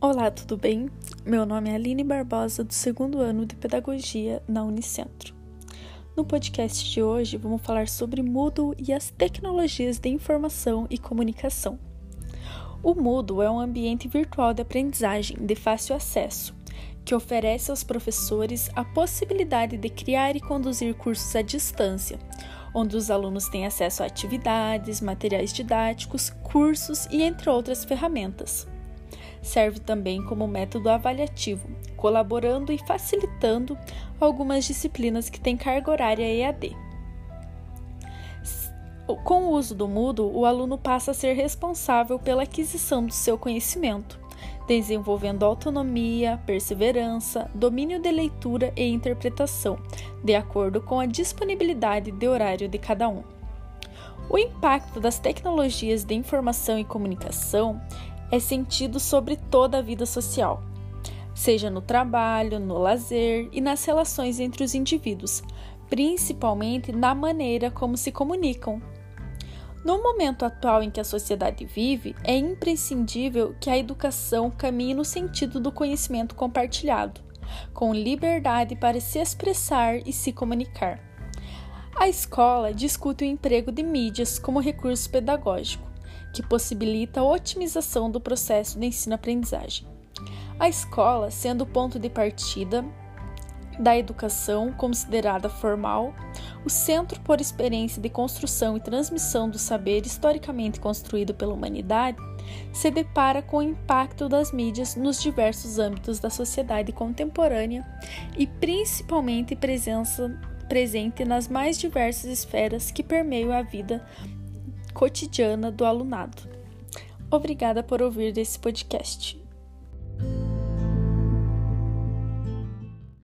Olá, tudo bem? Meu nome é Aline Barbosa, do segundo ano de Pedagogia na Unicentro. No podcast de hoje, vamos falar sobre Moodle e as tecnologias de informação e comunicação. O Moodle é um ambiente virtual de aprendizagem de fácil acesso, que oferece aos professores a possibilidade de criar e conduzir cursos à distância, onde os alunos têm acesso a atividades, materiais didáticos, cursos e entre outras ferramentas serve também como método avaliativo, colaborando e facilitando algumas disciplinas que têm carga horária EAD. Com o uso do Moodle, o aluno passa a ser responsável pela aquisição do seu conhecimento, desenvolvendo autonomia, perseverança, domínio de leitura e interpretação, de acordo com a disponibilidade de horário de cada um. O impacto das tecnologias de informação e comunicação é sentido sobre toda a vida social, seja no trabalho, no lazer e nas relações entre os indivíduos, principalmente na maneira como se comunicam. No momento atual em que a sociedade vive, é imprescindível que a educação caminhe no sentido do conhecimento compartilhado, com liberdade para se expressar e se comunicar. A escola discute o emprego de mídias como recurso pedagógico que possibilita a otimização do processo de ensino-aprendizagem. A escola sendo o ponto de partida da educação considerada formal, o centro por experiência de construção e transmissão do saber historicamente construído pela humanidade, se depara com o impacto das mídias nos diversos âmbitos da sociedade contemporânea e principalmente presença presente nas mais diversas esferas que permeiam a vida cotidiana do alunado. Obrigada por ouvir esse podcast.